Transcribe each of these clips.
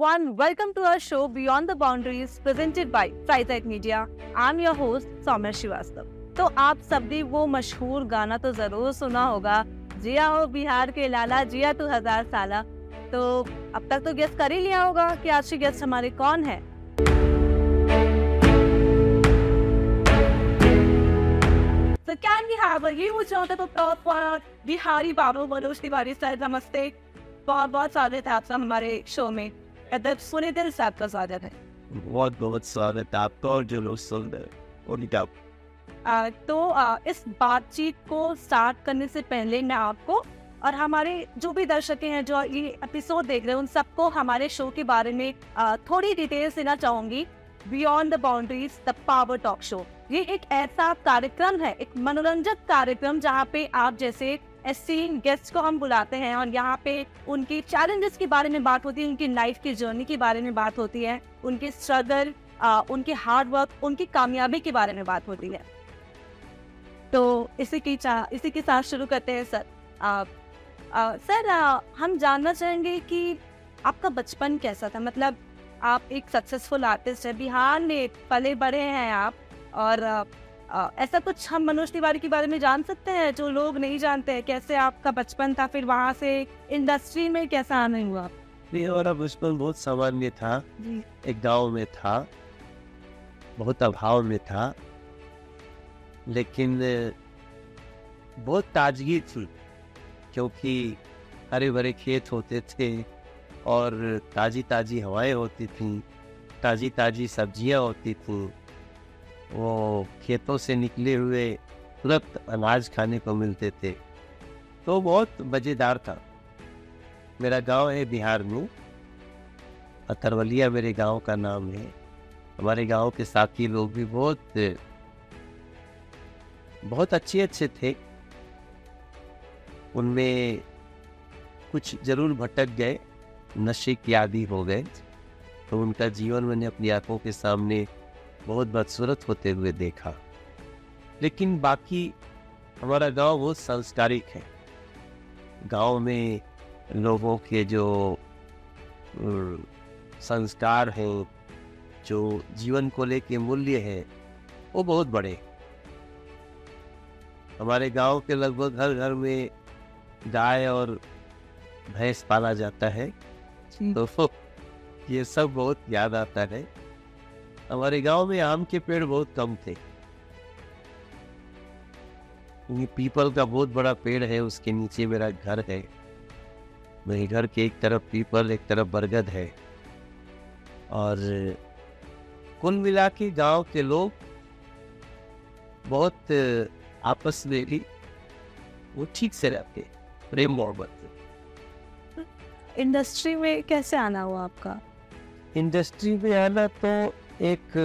Everyone, welcome to our show Beyond the Boundaries presented by Frytech Media. I'm your host सौम्य श्रीवास्तव तो आप सभी वो मशहूर गाना तो ज़रूर सुना होगा जिया हो बिहार के लाला जिया तू हज़ार साला तो अब तक तो गेस्ट कर ही लिया होगा कि आज की गेस्ट हमारे कौन है So can we have a huge round of applause for Bihari Babu Manoj Tiwari sir नमस्ते बहुत बहुत स्वागत है आपका हमारे शो में सुने दिल से आपका स्वागत है बहुत बहुत स्वागत है आपका और जो लोग सुन रहे उनका। तो इस बातचीत को स्टार्ट करने से पहले मैं आपको और हमारे जो भी दर्शक हैं जो ये एपिसोड देख रहे हैं उन सबको हमारे शो के बारे में थोड़ी डिटेल्स देना चाहूँगी। Beyond the boundaries the power talk show ये एक ऐसा कार्यक्रम है एक मनोरंजक कार्यक्रम जहाँ पे आप जैसे एस्टीन गेस्ट को हम बुलाते हैं और यहाँ पे उनकी चैलेंजेस के बारे में बात होती है उनकी लाइफ की जर्नी के बारे में बात होती है उनके स्ट्रगल उनके हार्ड वर्क उनकी कामयाबी के बारे में बात होती है। तो इसी की इसी के साथ शुरू करते हैं सर। आ, आ, सर आ, हम जानना चाहेंगे कि आपका बचपन कैसा था? मतलब आप एक सक्सेसफुल आर्टिस्ट है बिहार में पले बड़े हैं आप और ऐसा कुछ हम मनोज तिवारी के बारे में जान सकते हैं जो लोग नहीं जानते हैं कैसे आपका बचपन था फिर वहाँ से इंडस्ट्री में कैसा आने हुआ? हमारा बचपन बहुत सामान्य था एक गाँव में था बहुत अभाव में था लेकिन बहुत ताजगी थी क्योंकि हरे भरे खेत होते थे और ताजी ताजी हवाएँ होती थी ताजी ताजी सब्ज़ियाँ होती थी वो खेतों से निकले हुए तुरंत अनाज खाने को मिलते थे। तो बहुत मज़ेदार था। मेरा गाँव है बिहार में। अतरवलिया मेरे गाँव का नाम है। हमारे गाँव के साथी लोग भी बहुत बहुत अच्छे अच्छे थे। उनमें कुछ ज़रूर भटक गए। नशे की आदि हो गए। तो उनका जीवन मैंने अपनी आँखों के सामने बहुत बदसूरत होते हुए देखा। लेकिन बाकी हमारा गाँव बहुत संस्कारिक है। गाँव में लोगों के जो संस्कार हैं जो जीवन को लेके मूल्य हैं वो बहुत बड़े हमारे गाँव के लगभग हर घर में गाय और भैंस पाला जाता है। तो ये सब बहुत याद आता है। हमारे गाँव में आम के पेड़ बहुत कम थे। ये पीपल का बहुत बड़ा पेड़ है उसके नीचे मेरा घर है। मेरे घर के एक तरफ़ पीपल एक तरफ़ बरगद है। और कुल मिला के गाँव के लोग बहुत आपस में भी वो ठीक से रहते प्रेम मोहब्बत इंडस्ट्री में कैसे आना हुआ आपका? इंडस्ट्री में आना तो एक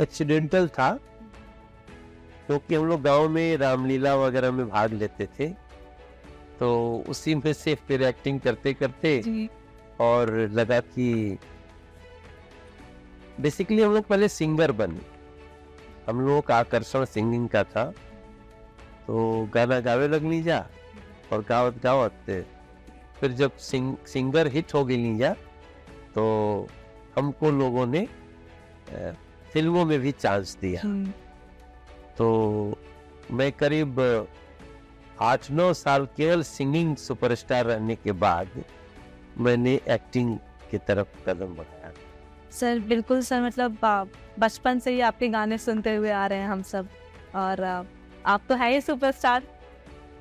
एक्सीडेंटल था क्योंकि तो हम लोग गाँव में रामलीला वगैरह में भाग लेते थे। तो उसी में से फिर एक्टिंग करते करते जी। और लगा कि बेसिकली हम लोग पहले सिंगर बने। हम लोगों का आकर्षण सिंगिंग का था। तो गाना गावे लगनी जा और गावत गावत फिर जब सिंग, सिंगर हिट हो गई लीजा तो हमको लोगों ने फ़िल्मों में भी चांस दिया। हम्म, तो मैं करीब आठ नौ साल केवल सिंगिंग सुपरस्टार रहने के बाद मैंने एक्टिंग की तरफ़ कदम बढ़ाया। सर बिल्कुल सर मतलब बचपन से ही आपके गाने सुनते हुए आ रहे हैं हम सब। और आप तो है ही सुपरस्टार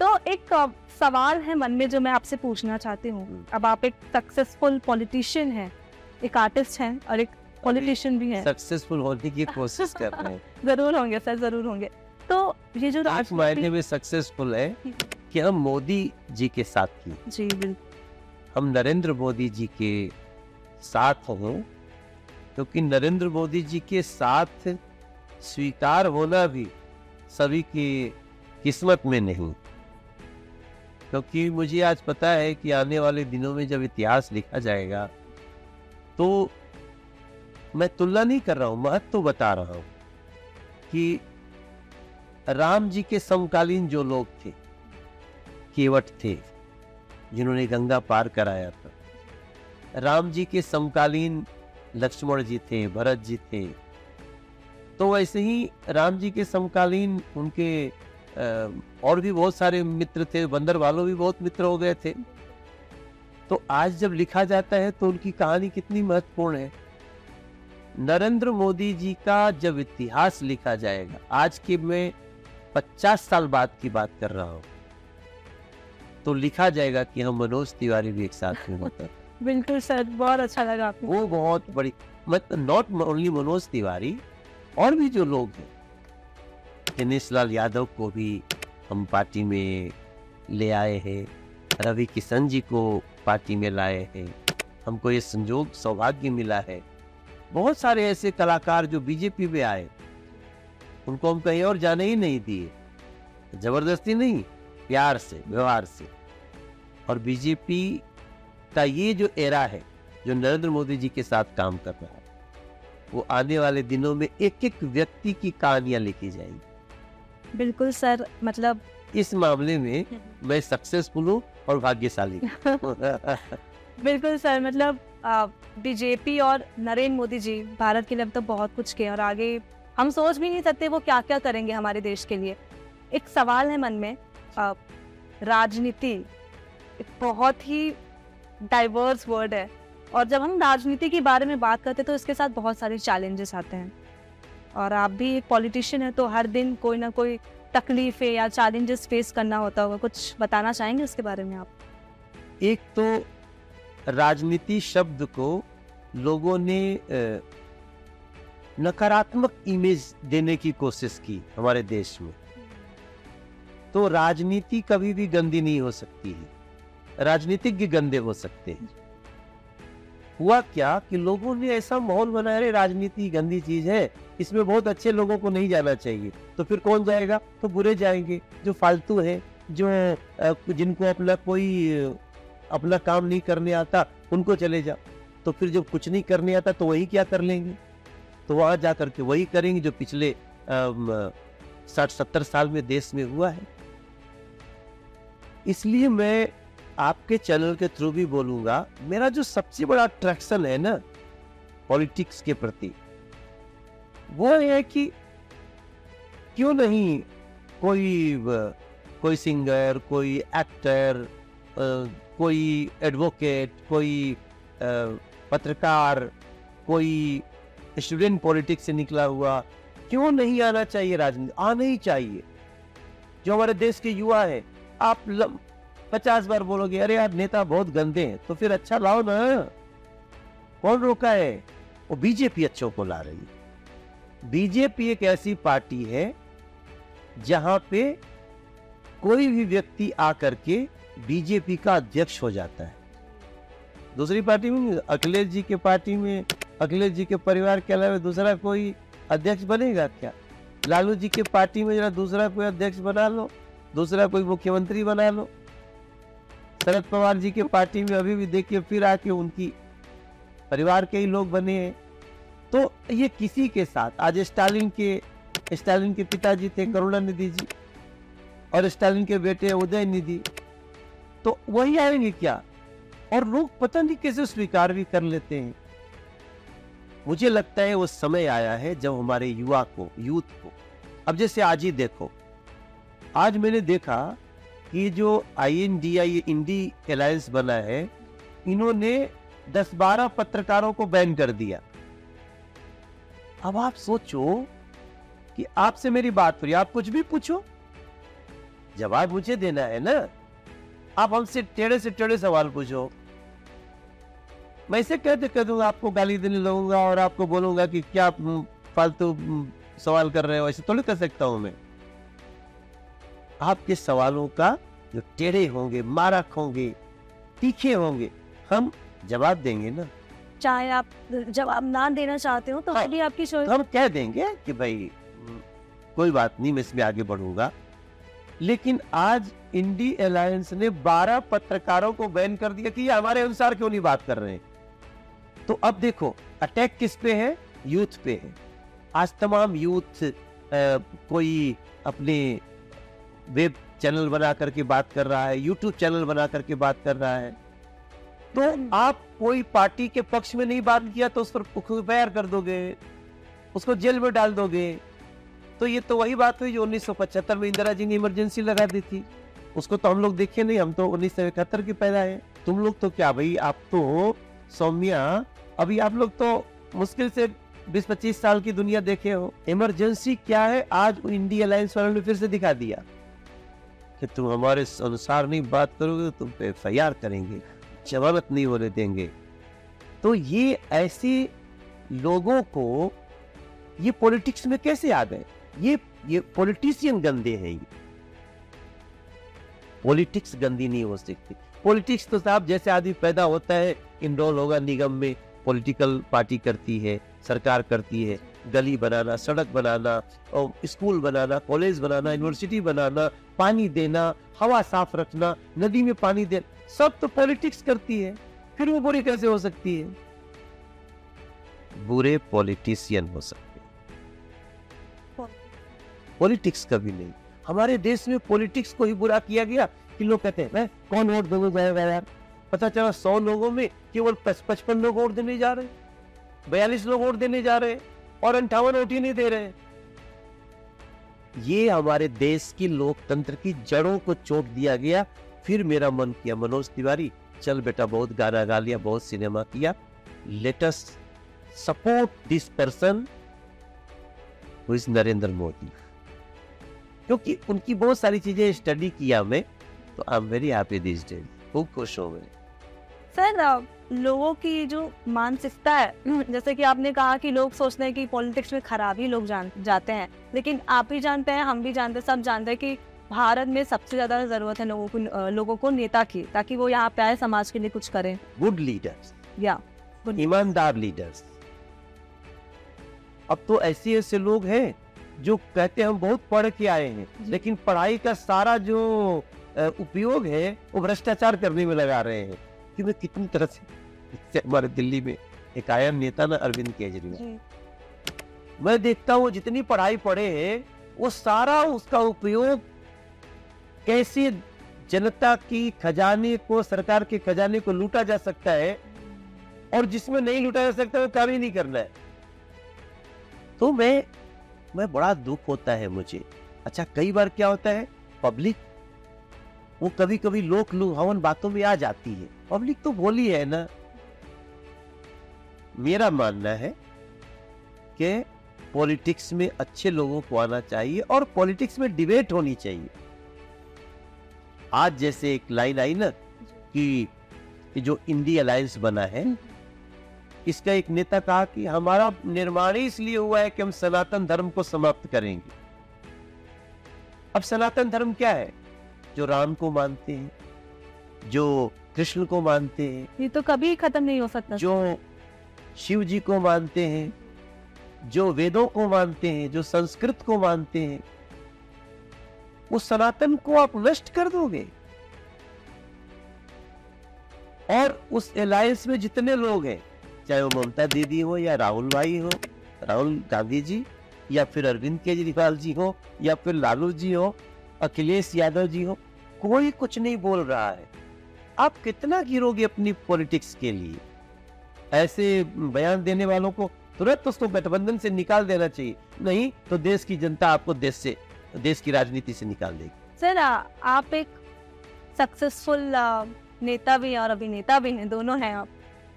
तो एक सवाल है मन में जो मैं आपसे पूछना चाहती हूँ। हम्म। अब आप एक सक्सेसफुल पॉलिटिशियन हैं एक आर्टिस्ट हैं और एक पॉलिटिशियन भी हैं। सक्सेसफुल होने की कोशिश कर रहे हैं। ज़रूर होंगे सर ज़रूर होंगे। तो ये जो राजनीति- मायने में सक्सेसफुल है कि हम मोदी जी के साथ थी जी बिल्कुल। हम नरेंद्र मोदी जी के साथ हों क्योंकि तो नरेंद्र मोदी जी के साथ स्वीकार होना भी सभी की किस्मत में नहीं। क्योंकि मुझे आज पता है कि आने वाले दिनों में जब इतिहास लिखा जाएगा तो मैं तुलना नहीं कर रहा हूँ, महत्व तो बता रहा हूँ कि राम जी के समकालीन जो लोग थे, केवट थे, जिन्होंने गंगा पार कराया था। राम जी के समकालीन लक्ष्मण जी थे, भरत जी थे तो वैसे ही राम जी के समकालीन उनके और भी बहुत सारे मित्र थे बंदर वालों भी बहुत मित्र हो गए थे। तो आज जब लिखा जाता है तो उनकी कहानी कितनी महत्वपूर्ण है। नरेंद्र मोदी जी का जब इतिहास लिखा जाएगा आज की मैं पचास साल बाद की बात कर रहा हूँ। तो लिखा जाएगा कि हम मनोज तिवारी भी एक साथ में होता। बिल्कुल सर बहुत अच्छा लगा आपको। वो बहुत बड़ी मतलब नॉट ओनली मनोज तिवारी और भी जो लोग हैं दिनेश लाल यादव को भी हम पार्टी में ले आए हैं। रवि किशन जी को पार्टी में लाए हैं। हमको ये संजोग, सौभाग्य मिला है। बहुत सारे ऐसे कलाकार जो बीजेपी में आए, उनको हम कहीं और जाने ही नहीं दिए। ज़बरदस्ती नहीं, प्यार से, व्यवहार से। और बीजेपी का ये जो एरा है, जो नरेंद्र मोदी जी के साथ काम कर रहा है, वो आने वाले दिनों में एक एक व्यक्ति की कहानियाँ लिखी जाएँगी। बिल्कुल सर मतलब इस मामले में मैं सक्सेसफुल हूँ और भाग्यशाली बिल्कुल सर मतलब बीजेपी और नरेंद्र मोदी जी भारत के लिए अब तो बहुत कुछ किए और आगे हम सोच भी नहीं सकते वो क्या क्या करेंगे हमारे देश के लिए। एक सवाल है मन में राजनीति एक बहुत ही डाइवर्स वर्ड है और जब हम राजनीति के बारे में बात करते हैं तो इसके साथ बहुत सारे चैलेंजेस आते हैं। और आप भी एक पॉलिटिशियन है तो हर दिन कोई ना कोई तकलीफें या चैलेंजेस फेस करना होता होगा। कुछ बताना चाहेंगे उसके बारे में आप? एक तो राजनीति शब्द को लोगों ने नकारात्मक इमेज देने की कोशिश की हमारे देश में। तो राजनीति कभी भी गंदी नहीं हो सकती है। राजनीतिज्ञ गंदे हो सकते हैं। हुआ क्या कि लोगों ने ऐसा माहौल बनाया राजनीति गंदी चीज़ है, इसमें बहुत अच्छे लोगों को नहीं जाना चाहिए। तो फिर कौन जाएगा? तो बुरे जाएँगे, जो फालतू है, जो जिनको अपना कोई, अपना काम नहीं करने आता, उनको चले जाओ। तो फिर जब कुछ नहीं करने आता तो वही क्या कर लेंगे? तो वहाँ जाकर के वही करेंगे जो पिछले साठ सत्तर साल में देश में हुआ है। इसलिए मैं आपके चैनल के थ्रू भी बोलूँगा, मेरा जो सबसे बड़ा अट्रैक्शन है ना पॉलिटिक्स के प्रति, वो है कि क्यों नहीं कोई कोई सिंगर कोई एक्टर कोई एडवोकेट कोई पत्रकार, कोई स्टूडेंट पॉलिटिक्स से निकला हुआ, क्यों नहीं आना चाहिए राजनीति? आना ही चाहिए। जो हमारे देश के युवा है, आप पचास बार बोलोगे, अरे यार, नेता बहुत गंदे हैं। तो फिर अच्छा लाओ ना। कौन रोका है? वो बीजेपी अच्छों को ला रही है। बीजेपी एक ऐसी पार्टी है, जहाँ पे कोई भी व्यक्ति आकर के बीजेपी का अध्यक्ष हो जाता है। दूसरी पार्टी में अखिलेश जी के पार्टी में, अखिलेश जी के परिवार के अलावा दूसरा कोई अध्यक्ष बनेगा क्या? लालू जी के पार्टी में जरा दूसरा कोई अध्यक्ष बना लो, दूसरा कोई मुख्यमंत्री बना लो। शरद पवार जी के पार्टी में अभी भी देखिए, फिर आके उनकी परिवार के ही लोग बने हैं। तो ये किसी के साथ, आज स्टालिन के स्टालिन के पिताजी थे करुणानिधि जी और स्टालिन के बेटे उदय निधि तो वही आएँगे क्या? और लोग पता नहीं कैसे स्वीकार भी कर लेते हैं। मुझे लगता है वो समय आया है जब हमारे युवा को, यूथ को। अब जैसे आज ही देखो, आज मैंने देखा कि जो I N D I INDI alliance बना है, इन्होंने 10-12 पत्रकारों को बैन कर दिया। अब आप सोचो कि आपसे मेरी बात हो रही आप कुछ भी पूछो। जवाब मुझे देना है ना? आप हमसे टेढ़े से टेढ़े सवाल पूछो। मैं इसे कहते कह दूँगा, आपको गाली देने लगूँगा और आपको बोलूँगा कि क्या फालतू सवाल कर रहे हो, ऐसे थोड़ी कर सकता हूँ मैं। आपके सवालों का जो टेढ़े होंगे मारक होंगे तीखे होंगे हम जवाब देंगे ना। चाहे आप जवाब ना देना चाहते हो तो हाँ, आपकी तो हम कह देंगे कि भाई कोई बात नहीं मैं इसमें आगे बढ़ूँगा। लेकिन आज इंडी अलायंस ने 12 पत्रकारों को बैन कर दिया कि ये हमारे अनुसार क्यों नहीं बात कर रहे हैं? तो अब देखो अटैक किस पे है? यूथ पे है। आज तमाम यूथ आ, कोई अपने वेब चैनल बना करके बात कर रहा है यूट्यूब चैनल बना करके बात कर रहा है। तो आप कोई पार्टी के पक्ष में नहीं बात किया तो उस पर बैर कर दोगे उसको जेल में डाल दोगे। तो ये तो वही बात हुई जो 1975 में इंदिरा जी ने इमरजेंसी लगा दी थी। उसको तो हम लोग देखे नहीं हम तो उन्नीस सौ इकहत्तर के पैदा है। तुम लोग तो क्या भाई आप तो सौम्या अभी आप लोग तो मुश्किल से 20-25 साल की दुनिया देखे हो। इमरजेंसी क्या है? आज इंडिया अलायंस वालों ने फिर से दिखा दिया। कि तुम हमारे अनुसार नहीं बात करोगे तो तुम पे एफ़ करेंगे, जमानत नहीं होने देंगे। तो ये ऐसे लोगों को, ये पॉलिटिक्स में कैसे आ गए ये ये पॉलिटिशियन गंदे हैं ये। पॉलिटिक्स गंदी नहीं हो सकती। पॉलिटिक्स तो साहब जैसे आदमी पैदा होता है इनरोल होगा निगम में, पॉलिटिकल पार्टी करती है, सरकार करती है, गली बनाना, सड़क बनाना, और स्कूल बनाना, कॉलेज बनाना, यूनिवर्सिटी बनाना पानी देना, हवा साफ़ रखना, नदी में पानी देना सब तो पॉलिटिक्स करती है। फिर वो बुरी कैसे हो सकती है? बुरे पॉलिटिशियन हो सकते पॉलिटिक्स कभी नहीं। हमारे देश में पॉलिटिक्स को ही बुरा किया गया कि लोग कहते हैं कौन वोट दूँगा पता चला सौ लोगों में केवल पचपन लोग वोट देने जा रहे बयालीस लोग वोट देने जा रहे और अंठावन वोट ही नहीं दे रहे ये हमारे देश की लोकतंत्र की जड़ों को चोट दिया गया। फिर मेरा मन किया, मनोज तिवारी, चल बेटा, बहुत गाना गा लिया, बहुत सिनेमा किया। Latest support this person is Narendra Modi. क्योंकि उनकी बहुत सारी चीज़ें स्टडी किया मैं तो I am very happy this day खूब खुश हो गए सर लोगों की जो मानसिकता है जैसे कि आपने कहा कि लोग सोचते हैं कि पॉलिटिक्स में खराबी लोग जान जाते हैं लेकिन आप भी जानते हैं हम भी जानते हैं सब जानते हैं कि भारत में सबसे ज़्यादा ज़रूरत है लोगों को लोगों को नेता की ताकि वो यहाँ पे आए समाज के लिए कुछ करें। गुड लीडर्स या ईमानदार लीडर्स अब तो ऐसे ऐसे लोग हैं जो कहते हैं हम बहुत पढ़ के आए हैं लेकिन पढ़ाई का सारा जो उपयोग है वो भ्रष्टाचार करने में लगा रहे हैं। कि मैं कितनी तरह से हमारे दिल्ली में एक आया नेता ना अरविंद केजरीवाल। मैं देखता हूँ जितनी पढ़ाई पढ़े हैं वो सारा उसका उपयोग कैसे जनता की खजाने को सरकार के खजाने को लूटा जा सकता है और जिसमें नहीं लूटा जा सकता वो काम ही नहीं करना है। तो मैं मैं बड़ा दुख होता है मुझे। अच्छा कई बार क्या होता है पब्लिक वो कभी कभी लोक लुभावन बातों में आ जाती है। पब्लिक तो बोली है ना। मेरा मानना है कि पॉलिटिक्स में अच्छे लोगों को आना चाहिए और पॉलिटिक्स में डिबेट होनी चाहिए। आज जैसे एक लाइन आई ना कि जो इंडी अलायंस बना है, इसका एक नेता कहा कि हमारा निर्माण इसलिए हुआ है कि हम सनातन धर्म को समाप्त करेंगे। अब सनातन धर्म क्या है? जो राम को मानते हैं जो कृष्ण को मानते हैं ये तो कभी खत्म नहीं हो सकता। जो शिव जी को मानते हैं जो वेदों को मानते हैं जो संस्कृत को मानते हैं वो सनातन को आप नष्ट कर दोगे। और उस अलायंस में जितने लोग हैं चाहे वो ममता दीदी हो या राहुल भाई हो राहुल गांधी जी या फिर अरविंद केजरीवाल जी हो या फिर लालू जी हो अखिलेश यादव जी हो कोई कुछ नहीं बोल रहा है। आप कितना गिरोगे अपनी पॉलिटिक्स के लिए? ऐसे बयान देने वालों को तुरंत उसको गठबंधन से निकाल देना चाहिए। नहीं तो देश की जनता आपको देश से देश की राजनीति से निकाल देगी। सर आप एक सक्सेसफुल नेता भी और अभिनेता भी हैं दोनों हैं आप।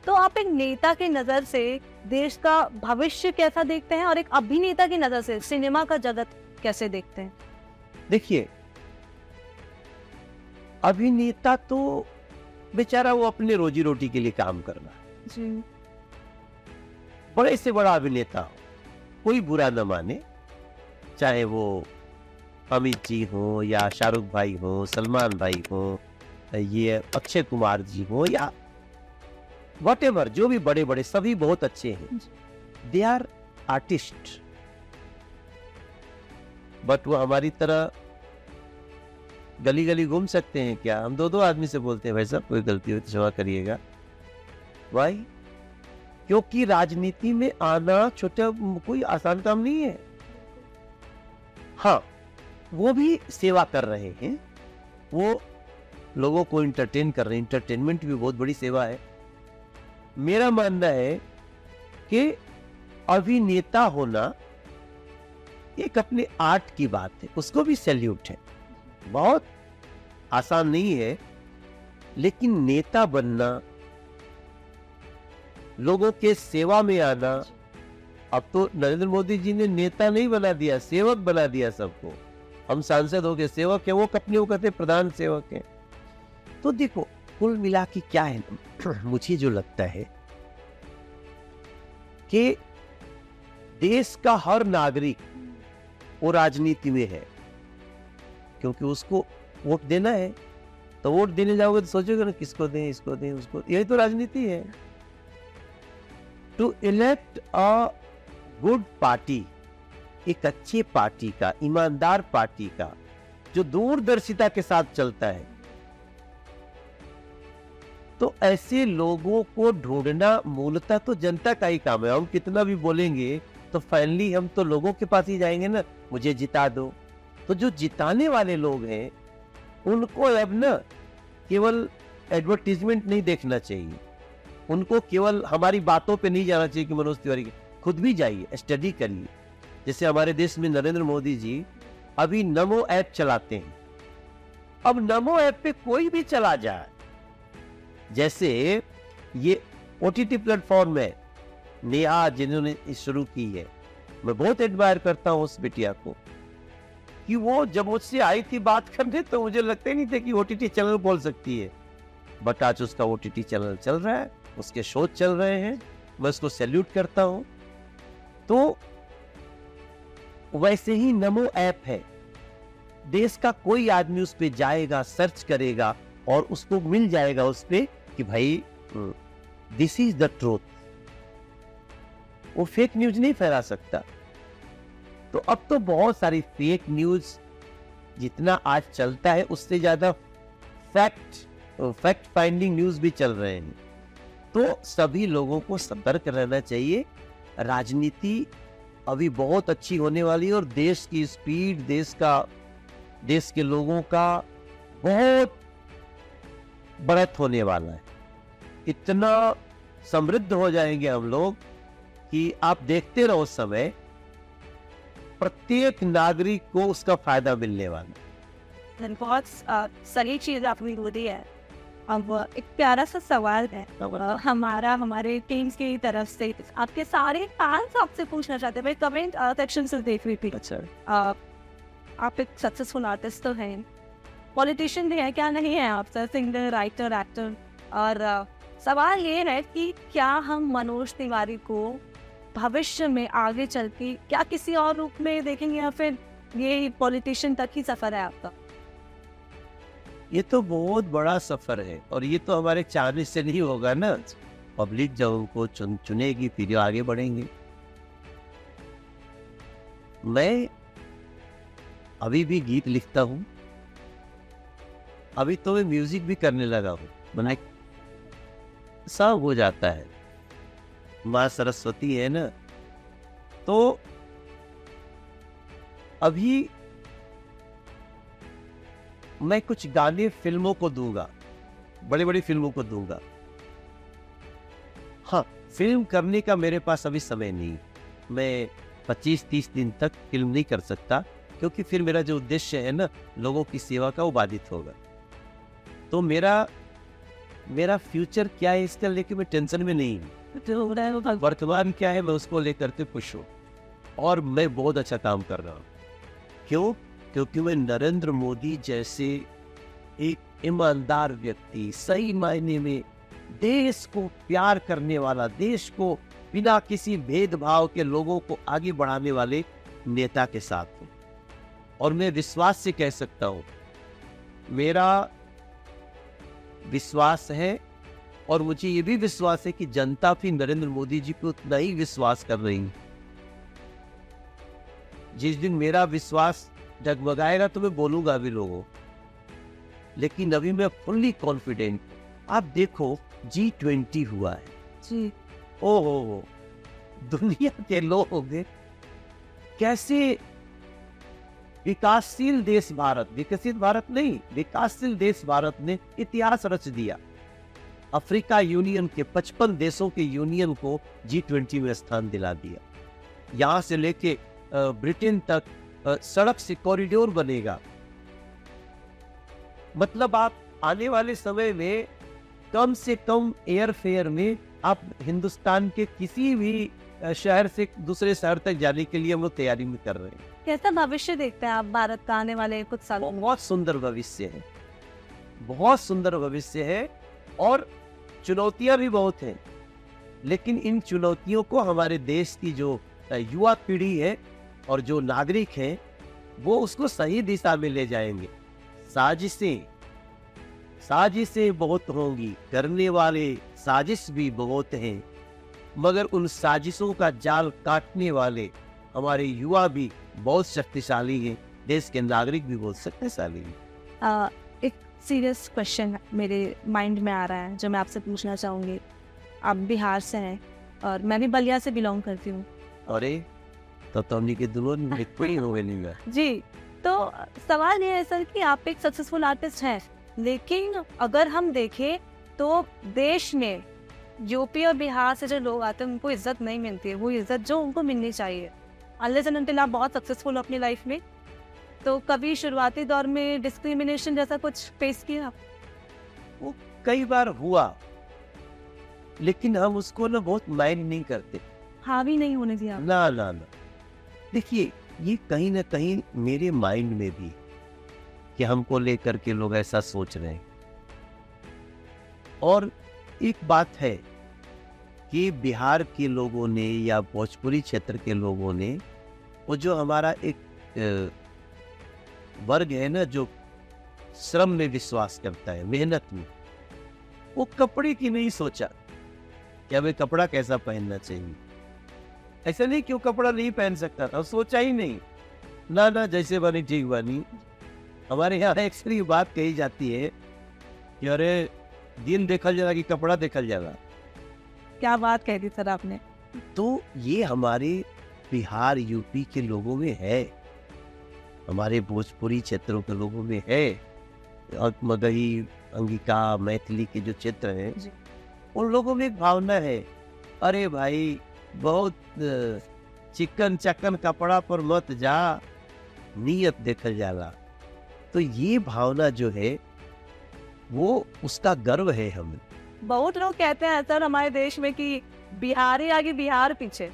तो आप एक नेता की नज़र से देश का भविष्य कैसा देखते हैं और एक अभिनेता की नज़र से सिनेमा का जगत कैसे देखते हैं? देखिए अभिनेता तो बेचारा वो अपने रोजी रोटी के लिए काम करना जी। बड़े से बड़ा अभिनेता हो। कोई बुरा न माने। चाहे वो अमित जी हो या शाहरुख भाई हो सलमान भाई हो ये अक्षय कुमार जी हो या वट जो भी बड़े बड़े सभी बहुत अच्छे हैं। दे आर आर्टिस्ट बट वो हमारी तरह गली गली घूम सकते हैं क्या? हम दो दो आदमी से बोलते हैं, भाई साहब, कोई गलती हो तो क्षमा करिएगा। भाई क्योंकि राजनीति में आना छोटा, कोई आसान काम नहीं है। हाँ वो भी सेवा कर रहे हैं। वो लोगों को इंटरटेन कर रहे हैं। इंटरटेनमेंट भी बहुत बड़ी सेवा है। मेरा मानना है कि अभिनेता होना एक अपने आर्ट की बात है। उसको भी सैल्यूट है। बहुत आसान नहीं है, लेकिन नेता बनना, लोगों के सेवा में आना, अब तो नरेंद्र मोदी जी ने नेता नहीं बना दिया, सेवक बना दिया सबको। हम सांसद हो गए, सेवक है, वो अपने वो कहते प्रधान सेवक है। तो देखो, कुल मिला के क्या है मुझे जो लगता है कि देश का हर नागरिक वो राजनीति में है। क्योंकि उसको वोट देना है। तो वोट देने जाओगे तो सोचोगे ना किसको दें, इसको दें, उसको यही तो राजनीति है। To elect a good party एक अच्छे पार्टी का, ईमानदार पार्टी का, जो दूरदर्शिता के साथ चलता है। तो ऐसे लोगों को ढूंढना मूलतः तो जनता का ही काम है। हम कितना भी बोलेंगे तो फाइनली हम तो लोगों के पास ही जाएँगे ना। मुझे जिता दो। तो जो जिताने वाले लोग हैं, उनको अब ना केवल एडवर्टीजमेंट नहीं देखना चाहिए। उनको केवल हमारी बातों पे नहीं जाना चाहिए कि मनोज तिवारी खुद भी जाइए स्टडी करिए। जैसे हमारे देश में नरेंद्र मोदी जी अभी नमो ऐप चलाते हैं। अब नमो ऐप पे कोई भी चला जाए, जैसे ये ओ टी टी प्लेटफॉर्म है, नेहा जिन्होंने शुरू की है। मैं बहुत एडमायर करता हूँ उस बिटिया को। कि वो जब मुझसे आई थी बात करने तो मुझे लगता नहीं था कि ओटीटी चैनल बोल सकती है। बट आज उसका ओटीटी चैनल चल रहा है, उसके शो चल रहे हैं, मैं उसको सैल्यूट करता हूँ। तो वैसे ही नमो ऐप है। देश का कोई आदमी उस पर जाएगा सर्च करेगा, और उसको मिल जाएगा उस पर कि भाई दिस इज़ द ट्रूथ वो फेक न्यूज़ नहीं फैला सकता। तो अब तो बहुत सारी फेक न्यूज़ जितना आज चलता है, उससे ज़्यादा फैक्ट फैक्ट फाइंडिंग न्यूज़ भी चल रहे हैं। तो सभी लोगों को सतर्क रहना चाहिए। राजनीति अभी बहुत अच्छी होने वाली है और देश की स्पीड देश का, देश के लोगों का बहुत बढ़त होने वाला है। इतना समृद्ध हो जाएँगे हम लोग कि आप देखते रहो समय। प्रत्येक नागरिक को उसका फ़ायदा मिलने वाला बहुत सही चीज़ आपने बोली है। अब एक प्यारा सा सवाल है। हमारा हमारे टीम्स की तरफ़ से आपके सारे फैंस आपसे पूछना चाहते हैं। कमेंट सेक्शन से देख रही थी। अच्छा। आप एक सक्सेसफुल आर्टिस्ट तो हैं। पॉलिटिशियन भी है क्या? नहीं है आप सर सिंगर राइटर एक्टर और सवाल ये है कि क्या हम मनोज तिवारी को भविष्य में आगे चल के क्या किसी और रूप में देखेंगे या फिर ये पॉलिटिशियन तक ही सफ़र है आपका? ये तो बहुत बड़ा सफ़र है और ये तो हमारे चाहने से नहीं होगा ना। पब्लिक जब उनको चुन, चुनेगी, फिर आगे बढ़ेंगे। मैं अभी भी गीत लिखता हूँ। अभी तो मैं म्यूज़िक भी करने लगा हूँ। बनाए सब हो जाता है। माँ सरस्वती है ना? तो अभी मैं कुछ गाने फ़िल्मों को दूँगा बड़ी बड़ी फ़िल्मों को दूँगा। हाँ फ़िल्म करने का मेरे पास अभी समय नहीं। मैं 25-30 दिन तक फ़िल्म नहीं कर सकता, क्योंकि फिर मेरा जो उद्देश्य है ना, लोगों की सेवा का वो बाधित होगा। तो मेरा मेरा फ्यूचर क्या है इसका लेके मैं टेंशन में नहीं हूँ। वर्तमान क्या है, मैं उसको लेकर के खुश हूँ। और मैं बहुत अच्छा काम कर रहा हूँ। क्यों? क्योंकि मैं नरेंद्र मोदी जैसे एक ईमानदार व्यक्ति, सही मायने में देश को प्यार करने वाला, देश को बिना किसी भेदभाव के लोगों को आगे बढ़ाने वाले नेता के साथ हूँ। और मैं विश्वास से कह सकता हूँ, मेरा विश्वास है और मुझे ये भी विश्वास है कि जनता भी नरेंद्र मोदी जी पे उतना ही विश्वास कर रही है। जिस दिन मेरा विश्वास डगमगाएगा तो मैं बोलूँगा भी लोगों। लेकिन अभी मैं फुल्ली कॉन्फिडेंट आप देखो जी ट्वेंटी हुआ है। जी। ओ हो हो दुनिया के लोग कैसे विकासशील देश भारत विकसित भारत नहीं विकासशील देश भारत ने इतिहास रच दिया। अफ्रीका यूनियन के 55 देशों के यूनियन को जी ट्वेंटी में स्थान दिला दिया। यहाँ से लेके ब्रिटेन तक सड़क से कॉरिडोर बनेगा। मतलब आप आने वाले समय में कम से कम एयर फेयर में आप हिंदुस्तान के किसी भी शहर से दूसरे शहर तक जाने के लिए हम लोग तैयारी में कर रहे हैं। कैसा भविष्य देखते हैं आप भारत का आने वाले कुछ सालों बहुत सुंदर भविष्य है। बहुत सुंदर भविष्य है। और चुनौतियाँ भी बहुत हैं। लेकिन इन चुनौतियों को हमारे देश की जो युवा पीढ़ी है और जो नागरिक हैं, वो उसको सही दिशा में ले जाएँगे। साजिशें साजिशें बहुत होंगी। करने वाले साजिश भी बहुत हैं। मगर उन साजिशों का जाल काटने वाले हमारे युवा भी बहुत शक्तिशाली हैं। देश के नागरिक भी बहुत शक्तिशाली हैं सीरियस क्वेश्चन मेरे माइंड में आ रहा है जो मैं आपसे पूछना चाहूँगी। आप बिहार से हैं और मैं भी बलिया से बिलोंग करती हूँ। अरे तो तुमने के दुल्हन हो गई जी तो सवाल ये है सर कि आप एक सक्सेसफुल आर्टिस्ट हैं लेकिन अगर हम देखें तो देश में यूपी और बिहार से जो लोग आते हैं उनको इज़्ज़त नहीं मिलती है वो इज़्ज़त जो उनको मिलनी चाहिए। अनलेस एंड आप बहुत सक्सेसफुल अपनी लाइफ में। तो कभी शुरुआती दौर में डिस्क्रिमिनेशन जैसा कुछ फेस किया वो कई बार हुआ लेकिन हम उसको ना बहुत माइंड नहीं करते। हावी नहीं होने दिया। ना ना ना। देखिए ये कहीं ना कहीं मेरे माइंड में भी कि हमको लेकर के लोग ऐसा सोच रहे हैं। और एक बात है कि बिहार के लोगों ने या भोजपुरी क्षेत्र के लोगों ने वो जो हमारा एक वर्ग है ना जो श्रम में विश्वास करता है मेहनत में। वो कपड़े की नहीं सोचा कि हमें कपड़ा कैसा पहनना चाहिए? ऐसा नहीं क्यों कपड़ा नहीं पहन सकता था सोचा ही नहीं। ना ना जैसे बनी ठीक बनी। हमारे यहाँ अक्सर ये बात कही जाती है कि अरे दिन देखल जाएगा कि कपड़ा देखल जाएगा क्या बात कह दी सर आपने? तो ये हमारे बिहार यूपी के लोगों में है। हमारे भोजपुरी क्षेत्रों के लोगों में है। मगही अंगिका मैथिली के जो क्षेत्र हैं उन लोगों में एक भावना है। अरे भाई बहुत चिकन चकन कपड़ा पर मत जा नियत देखल जाला तो ये भावना जो है वो उसका गर्व है हमें। बहुत लोग कहते हैं सर हमारे देश में कि बिहारी आगे बिहार पीछे।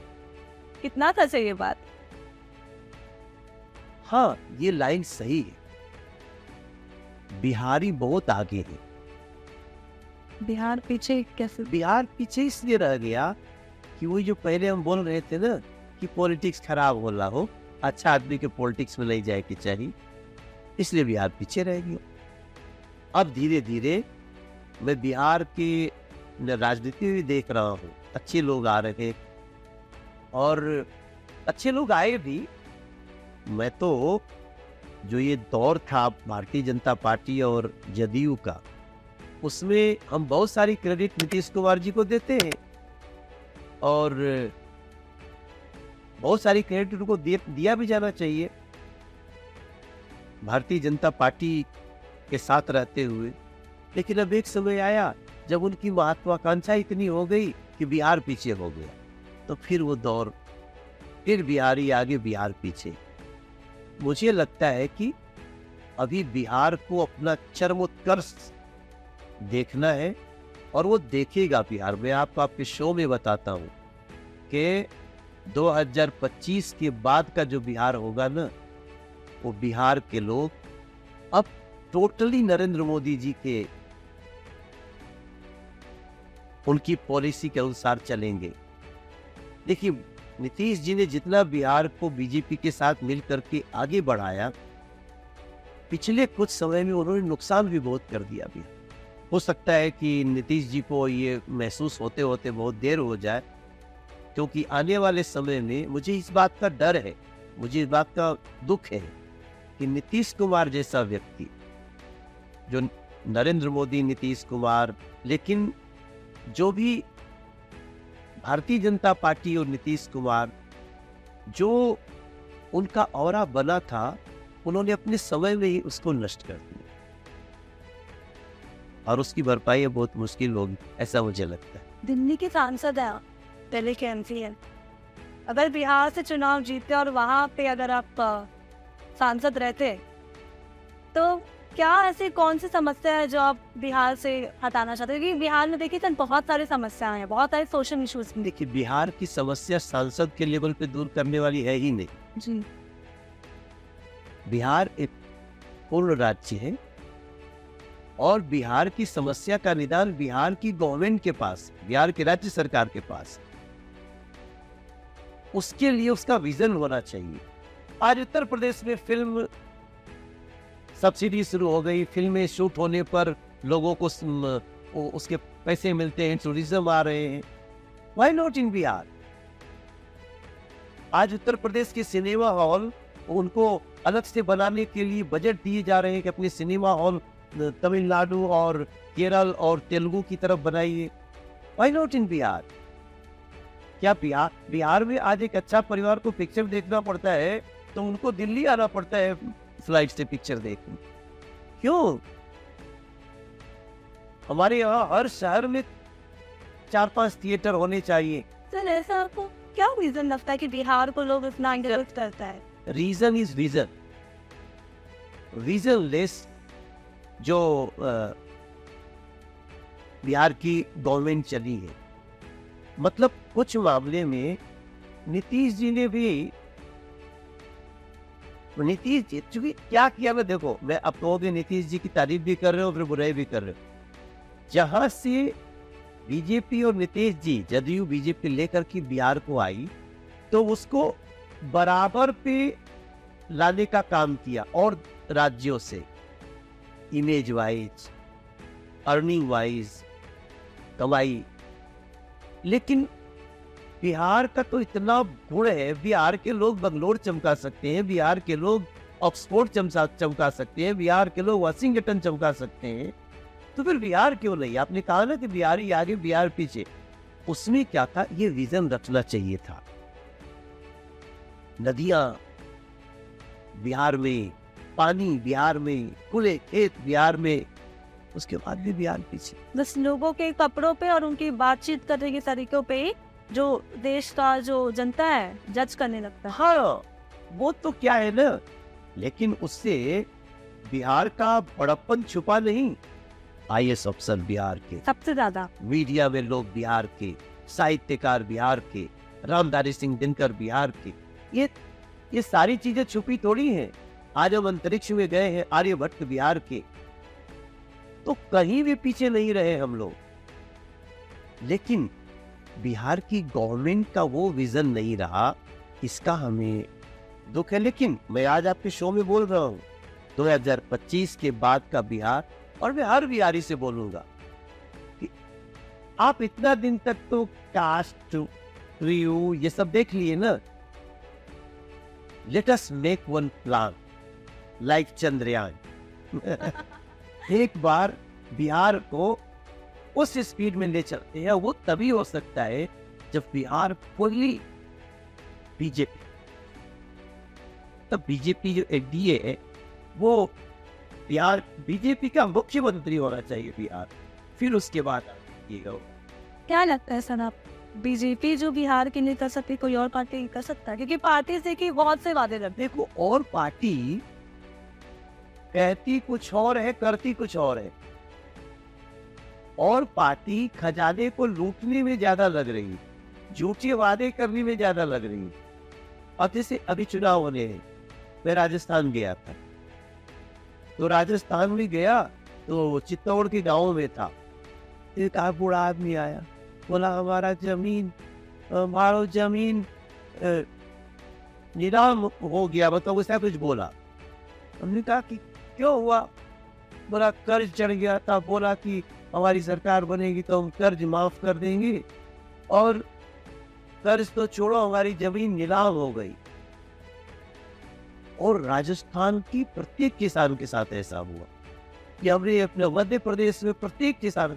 कितना सच है ये बात? हाँ ये लाइन सही है। बिहारी बहुत आगे है। बिहार पीछे कैसे? बिहार पीछे इसलिए रह गया कि वही जो पहले हम बोल रहे थे ना कि पॉलिटिक्स खराब हो रहा हो अच्छा आदमी के पॉलिटिक्स में नहीं जाए कि चाहिए इसलिए बिहार पीछे रह गया। अब धीरे धीरे मैं बिहार की राजनीति भी देख रहा हूँ अच्छे लोग आ रहे और अच्छे लोग आए भी मैं तो जो ये दौर था भारतीय जनता पार्टी और जदयू का, उसमें हम बहुत सारी क्रेडिट नीतीश कुमार जी को देते हैं। और बहुत सारी क्रेडिट उनको दिया भी जाना चाहिए। भारतीय जनता पार्टी के साथ रहते हुए। लेकिन अब एक समय आया, जब उनकी महत्वाकांक्षा इतनी हो गई कि बिहार पीछे हो गया। तो फिर वो दौर, फिर बिहारी आगे बिहार पीछे। मुझे लगता है कि अभी बिहार को अपना चरमोत्कर्ष देखना है और वो देखेगा बिहार। मैं आपको आपके शो में बताता हूँ कि 2025 के बाद का जो बिहार होगा ना, वो बिहार के लोग अब टोटली नरेंद्र मोदी जी के उनकी पॉलिसी के अनुसार चलेंगे। देखिए नीतीश जी ने जितना बिहार को बीजेपी के साथ मिल करके आगे बढ़ाया, पिछले कुछ समय में उन्होंने नुकसान भी बहुत कर दिया भी। हो सकता है कि नीतीश जी को ये महसूस होते होते बहुत देर हो जाए, क्योंकि आने वाले समय में मुझे इस बात का डर है, मुझे इस बात का दुख है कि नीतीश कुमार जैसा व्यक्ति, जो नरेंद्र मोदी, नीतीश कुमार, लेकिन जो भी भारतीय जनता पार्टी और नीतीश कुमार जो उनका और बना था, उन्होंने अपने समय में ही उसको नष्ट कर दिया। और उसकी भरपाई बहुत मुश्किल होगी, ऐसा मुझे लगता है। दिल्ली के सांसद है, दिल्ली के एमपी है। अगर बिहार से चुनाव जीते और वहाँ पे अगर आप सांसद रहते तो क्या ऐसी कौन सी समस्या है जो आप बिहार से हटाना चाहते हैं? क्योंकि बिहार में देखिए सर बहुत सारी समस्याएँ हैं बहुत सारे सोशल इश्यूज़ देखिए बिहार की समस्या सांसद के लेवल पे दूर करने वाली है ही नहीं। जी। बिहार एक पूर्ण राज्य है और बिहार की समस्या का निदान बिहार की गवर्नमेंट के पास बिहार के राज्य सरकार के पास। उसके लिए उसका विजन होना चाहिए। आज उत्तर प्रदेश में फ़िल्म सब्सिडी शुरू हो गई। फ़िल्में शूट होने पर लोगों को उसके पैसे मिलते हैं टूरिज़्म आ रहे हैं। वाई नॉट इन बिहार आज उत्तर प्रदेश के सिनेमा हॉल उनको अलग से बनाने के लिए बजट दिए जा रहे हैं कि अपने सिनेमा हॉल तमिलनाडु और केरल और तेलुगु की तरफ़ बनाइए। वाई नॉट इन बिहार क्या बिहार बिहार में आज एक अच्छा परिवार को पिक्चर देखना पड़ता है तो उनको दिल्ली आना पड़ता है। फ़्लाइट से पिक्चर देखने क्यों? हमारे यहाँ हर शहर में चार पाँच थिएटर होने चाहिए। सर ऐसा आपको क्या रीजन लगता है कि बिहार को लोग इतना इंटरेस्ट करता है? Reason is reason reason less जो बिहार की गवर्नमेंट चली है। मतलब कुछ मामले में नीतीश जी ने भी नीतीश जी, चूँकि क्या किया मैं? देखो, मैं अब कहोगे नीतीश जी की तारीफ़ भी कर रहे हो, फिर बुराई भी कर रहे हो। जहाँ से बीजेपी और नीतीश जी, जदयू बीजेपी लेकर के बिहार को आई तो उसको बराबर पे लाने का काम किया और राज्यों से। इमेज वाइज, अर्निंग वाइज, कमाई। लेकिन बिहार का तो इतना गुण है, बिहार के लोग बंगलोर चमका सकते हैं, बिहार के लोग ऑक्सफोर्ड चमका चमका सकते हैं, बिहार के लोग वाशिंगटन चमका सकते हैं। तो फिर बिहार क्यों नहीं? आपने कहा ना कि बिहार आगे, बिहार पीछे। उसमें क्या था? ये विजन रखना चाहिए था। नदियाँ, बिहार में, पानी बिहार में, खुले खेत बिहार में, उसके बाद भी बिहार पीछे। बस लोगों के कपड़ों पे और उनकी बातचीत करने के तरीकों पे जो देश का जो जनता है जज करने लगता है। हाँ वो तो क्या है ना? लेकिन उससे बिहार का बड़प्पन छुपा नहीं। आई एस अफसर बिहार के। सबसे ज़्यादा। मीडिया में लोग बिहार के साहित्यकार बिहार के रामधारी सिंह दिनकर बिहार के। ये ये सारी चीज़ें छुपी थोड़ी हैं। आज हम अंतरिक्ष में गए हैं आर्यभट्ट बिहार के। तो कहीं भी पीछे नहीं रहे हम लोग। लेकिन बिहार की गवर्नमेंट का वो विजन नहीं रहा, इसका हमें दुख है। लेकिन मैं आज आपके शो में बोल रहा हूँ 2025 के बाद का बिहार, और मैं हर बिहारी से बोलूँगा कि आप इतना दिन तक तो कास्ट रियू ये सब देख लिए ना? Let us make one plan like Chandrayaan एक बार बिहार को उस स्पीड में ले चलते हैं। वो तभी हो सकता है जब बिहार फुल्ली बीजेपी तब बीजेपी जो एनडीए है वो बिहार बीजेपी का मुख्यमंत्री होना चाहिए बिहार। फिर उसके बाद क्या लगता है सर आप? बीजेपी जो बिहार के लिए कर सकती कोई और पार्टी कर सकता है? क्योंकि पार्टी से की बहुत से वादे रखते देखो और पार्टी कहती कुछ और है करती कुछ और है। और पार्टी खजाने को लूटने में ज़्यादा लग रही, झूठे वादे करने में ज़्यादा लग रही। अब जैसे अभी चुनाव होने हैं, मैं राजस्थान गया था। तो राजस्थान में गया तो चित्तौड़ के गाँव में था। एक बूढ़ा आदमी आया, बोला, हमारा ज़मीन हमारा ज़मीन। निराम हो गया मतलब उसने कुछ बोला। हमने कहा कि, क्यों हुआ? बोला, कर्ज चढ़ गया था। बोला कि हमारी सरकार बनेगी तो हम कर्ज माफ़ कर देंगे और कर्ज तो छोड़ो, हमारी ज़मीन नीलाम हो गई। और राजस्थान की प्रत्येक किसान के साथ ऐसा हुआ कि हमने अपने मध्य प्रदेश में प्रत्येक किसान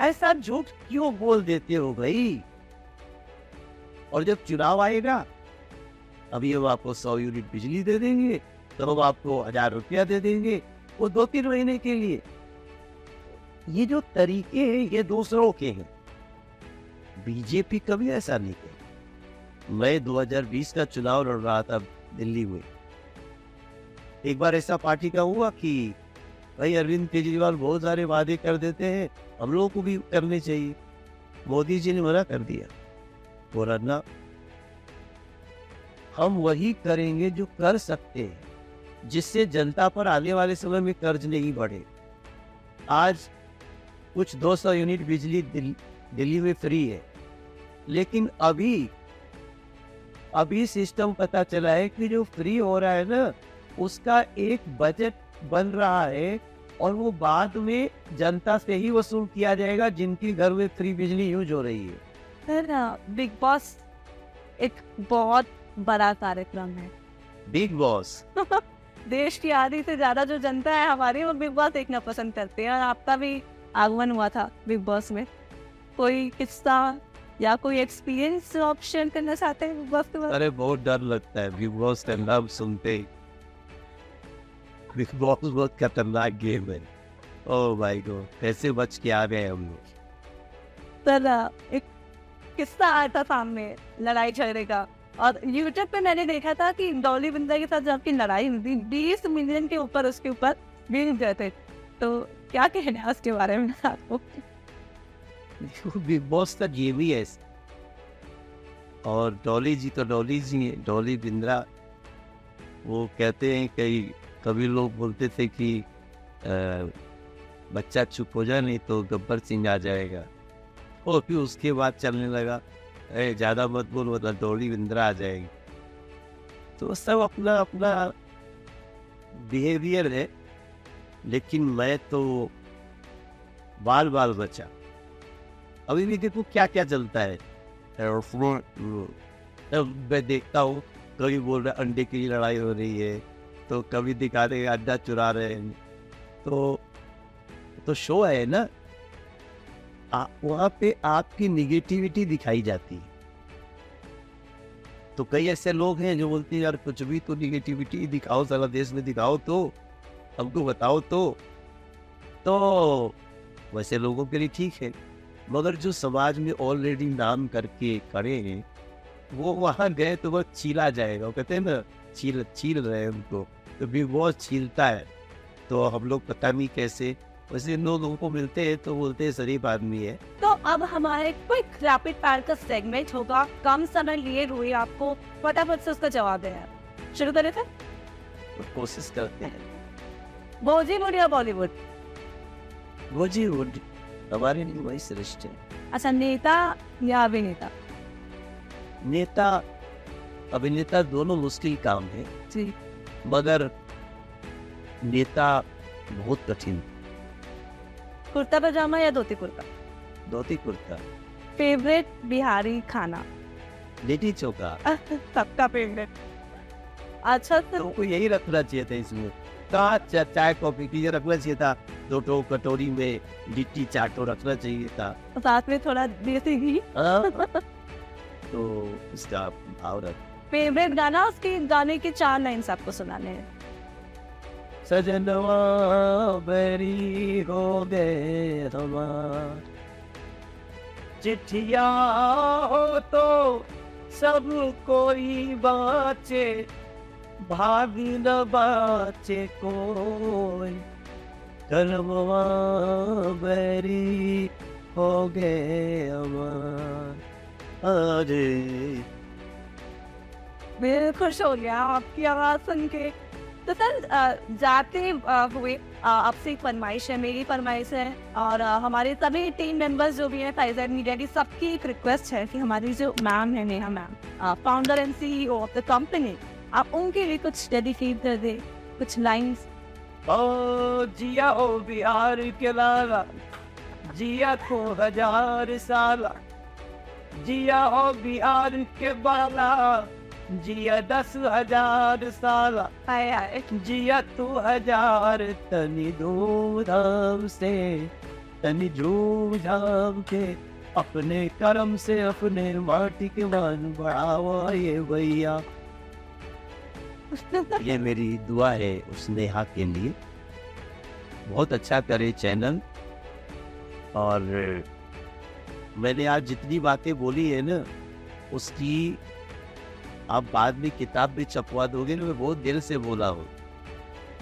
ऐसा झूठ क्यों बोल देते हो भाई? और जब चुनाव आएगा, अभी हम आपको सौ यूनिट बिजली दे देंगे तो हम आपको हज़ार रुपया दे देंगे, वो दो तीन महीने के लिए। ये जो तरीके हैं, ये दूसरों के हैं। बीजेपी कभी ऐसा नहीं किया मैं 2020 का चुनाव लड़ रहा था, दिल्ली में। एक बार ऐसा पार्टी का हुआ कि, भाई अरविंद केजरीवाल बहुत सारे वादे कर देते हैं, हम लोगों को भी करने चाहिए। मोदी जी ने मना कर दिया। बोला, ना, हम वही करेंगे जो कर सकते हैं, जिससे जनता पर आने वाले समय में कर्ज नहीं बढ़े। आज कुछ 200 यूनिट बिजली दिल, दिल्ली में फ्री है। लेकिन अभी अभी सिस्टम पता चला है कि जो फ्री हो रहा है ना उसका एक बजट बन रहा है और वो बाद में जनता से ही वसूल किया जाएगा जिनके घर में फ्री बिजली यूज़ हो रही है। सर बिग बॉस एक बहुत बड़ा कार्यक्रम है। Big boss? देश की आधी से ज़्यादा जो जनता है हमारी वो बिग बॉस देखना पसंद करते हैं और आपका भी आगमन हुआ था बिग बॉस में। कोई किस्सा या कोई एक्सपीरियंस आप शेयर करना चाहते हैं बिग बॉस के बारे अरे बहुत डर लगता है बिग बॉस का नाम सुनते ही। बिग बॉस बहुत खतरनाक गेम है। ओ भाई गॉड कैसे बच के आ गए हम लोग। सर एक किस्सा आया था सामने लड़ाई झगड़े का। और यूट्यूब पे मैंने देखा था कि डॉली बिंदा के साथ जब आपकी लड़ाई हुई थी बीस मिलियन के ऊपर उसके ऊपर व्यूज़ गए थे। तो क्या कहना है उसके बारे में आपको? बिग बॉस का गेम ही है और डॉली जी तो डॉली जी हैं डॉली बिंद्रा। वो कहते हैं कई कभी लोग बोलते थे कि आ, बच्चा चुप हो जाए नहीं तो गब्बर सिंह आ जाएगा। और फिर उसके बाद चलने लगा अरे ज़्यादा मत बोल वरना डॉली बिंद्रा आ जाएगी। तो सब अपना अपना बिहेवियर है। लेकिन मैं तो बाल बाल बचा। अभी भी देखो क्या क्या चलता है मैं देखता हूँ, कभी बोल रहे अंडे की लड़ाई हो रही है तो कभी दिखा रहे अंडा चुरा रहे हैं। तो तो शो है ना? वहाँ पे आपकी निगेटिविटी दिखाई जाती है। तो कई ऐसे लोग हैं जो बोलते हैं, यार कुछ भी तो निगेटिविटी दिखाओ, सारा देश में दिखाओ तो हमको बताओ तो। तो वैसे लोगों के लिए ठीक है मगर जो समाज में ऑलरेडी नाम करके खड़े हैं वो वहाँ गए तो वो छीला जाएगा। वो कहते हैं ना छील छील रहे हैं उनको तो बिग बॉस छीलता है। तो हम लोग पता नहीं कैसे वैसे इन लोगों को मिलते हैं तो बोलते हैं शरीफ आदमी है। तो अब हमारे क्विक रैपिड फायर का सेगमेंट होगा। कम समय लिए हुए आपको फटाफट से उसका जवाब देना शुरू करें थे कोशिश करते हैं। बॉलीवुड या बॉलीवुड? वो जी वुड हमारे लिए वही श्रेष्ठ है। अच्छा नेता या अभिनेता? नेता अभिनेता दोनों मुश्किल काम है। जी। मगर नेता बहुत कठिन। कुर्ता पजामा या धोती कुर्ता? धोती कुर्ता। फेवरेट बिहारी खाना? लिट्टी चोखा। सबका फेवरेट। अच्छा तो तुमको यही रखना चाहिए था इसमें। कहा चाय कॉफ़ी की रखना चाहिए था। दो टो कटोरी में लिट्टी चाटो रखना चाहिए था। साथ में थोड़ा देसी घी। हाँ? तो इसका भाव रख। फेवरेट गाना उसके गाने के चार लाइन्स आपको सुनाने हैं। सजनवा बरी हो गए हमार चिट्ठिया हो तो सब कोई बाचे। भाभी न बाचे कोई। बरी हो गए अरे। मैं खुश हो गया आपकी आवाज़ सुन के। तो सर जाते हुए आपसे एक फरमाइश है, मेरी फरमाइश है। और हमारे सभी टीम मेंबर्स जो भी हैं फाइजर मीडिया की सबकी एक रिक्वेस्ट है कि हमारी जो मैम है, Neha ma'am founder and CEO of the company आप उनके लिए कुछ डेडिकेट कर दे कुछ लाइंस ओ जिया हो बिहार के लाला जिया को हज़ार साला। जिया हो बिहार के बाला जिया दस हज़ार साला। जिया तू हज़ार तनी धूमधाम से तनी झूमझाम के अपने कर्म से अपने माटी के मान बढ़ावा ये भैया। ये मेरी दुआ है उस नेहा के लिए। बहुत अच्छा करे चैनल। और मैंने आज जितनी बातें बोली है ना उसकी आप बाद में किताब भी छपवा दोगे ना मैं बहुत दिल से बोला हूँ।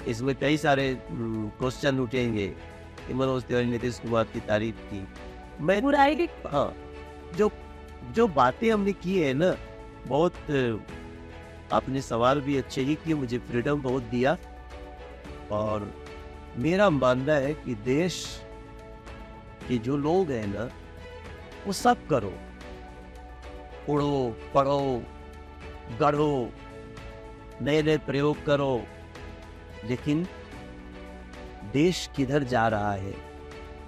इसमें कई सारे क्वेश्चन उठेंगे। कि मनोज तिवारी नीतीश कुमार की तारीफ़ की। मैं बुराई हाँ जो जो बातें हमने की है ना बहुत आपने सवाल भी अच्छे ही किए मुझे फ्रीडम बहुत दिया। और मेरा मानना है कि देश के जो लोग हैं ना वो सब करो। उड़ो पढ़ो गढ़ो नए नए प्रयोग करो। लेकिन देश किधर जा रहा है?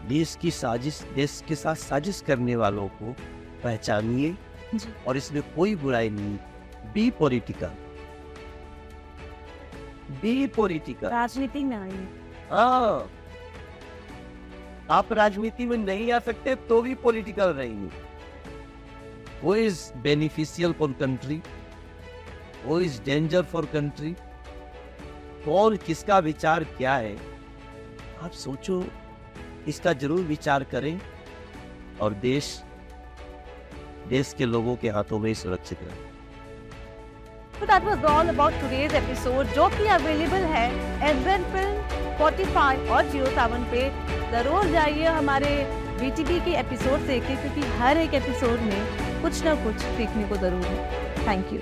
देश की साजिश देश के साथ साजिश करने वालों को पहचानिए और इसमें कोई बुराई नहीं। बी पॉलिटिकल बी पॉलिटिकल राजनीति में आइए हाँ। आप राजनीति में नहीं आ सकते तो भी पॉलिटिकल रहेंगे वो इज़ बेनिफिशियल फॉर कंट्री वो इज़ डेंजर फॉर कंट्री कौन किसका विचार क्या है? आप सोचो इसका ज़रूर विचार करें और देश देश के लोगों के हाथों में सुरक्षित रहे। So that was all about today's episode. जो कि अवेलेबल है एवन फ़िल्म 45 और जियो सेवन पे। ज़रूर जाइए हमारे बीटीबी के एपिसोड देखिए क्योंकि हर एक एपिसोड में कुछ ना कुछ सीखने को ज़रूर है। Thank you